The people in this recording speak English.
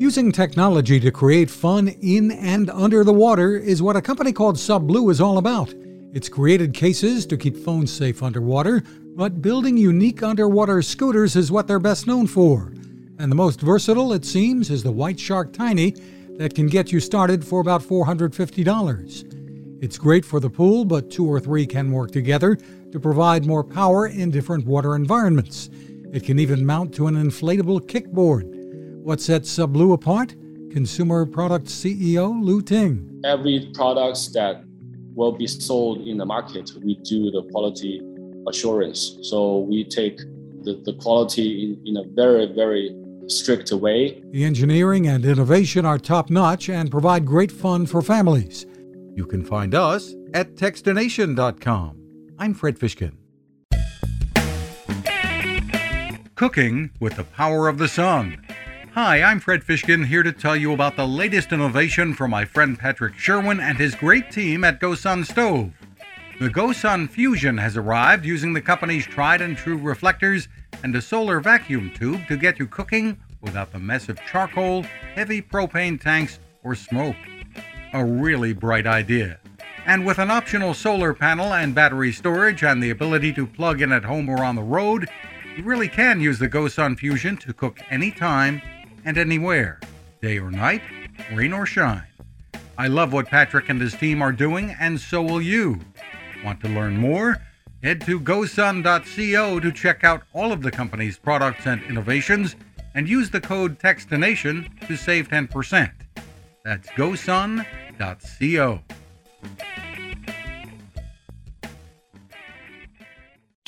Using technology to create fun in and under the water is what a company called Sublue is all about. It's created cases to keep phones safe underwater, but building unique underwater scooters is what they're best known for. And the most versatile, it seems, is the WhiteShark Tini that can get you started for about $450. It's great for the pool, but two or three can work together to provide more power in different water environments. It can even mount to an inflatable kickboard. What sets uh, Sublue apart? Consumer Product CEO Lu Ting. Every products that will be sold in the market, we do the quality assurance. So we take the, the quality in, in a very, very strict way. The engineering and innovation are top notch and provide great fun for families. You can find us at Techstination.com. I'm Fred Fishkin. Cooking with the power of the sun. Hi, I'm Fred Fishkin here to tell you about the latest innovation from my friend Patrick Sherwin and his great team at GoSun Stove. The GoSun Fusion has arrived using the company's tried and true reflectors and a solar vacuum tube to get you cooking without the mess of charcoal, heavy propane tanks, or smoke. A really bright idea. And with an optional solar panel and battery storage and the ability to plug in at home or on the road, you really can use the GoSun Fusion to cook anytime, and anywhere, day or night, rain or shine. I love what Patrick and his team are doing, and so will you. Want to learn more? Head to gosun.co to check out all of the company's products and innovations and use the code TECHSTINATION to save 10%. That's gosun.co.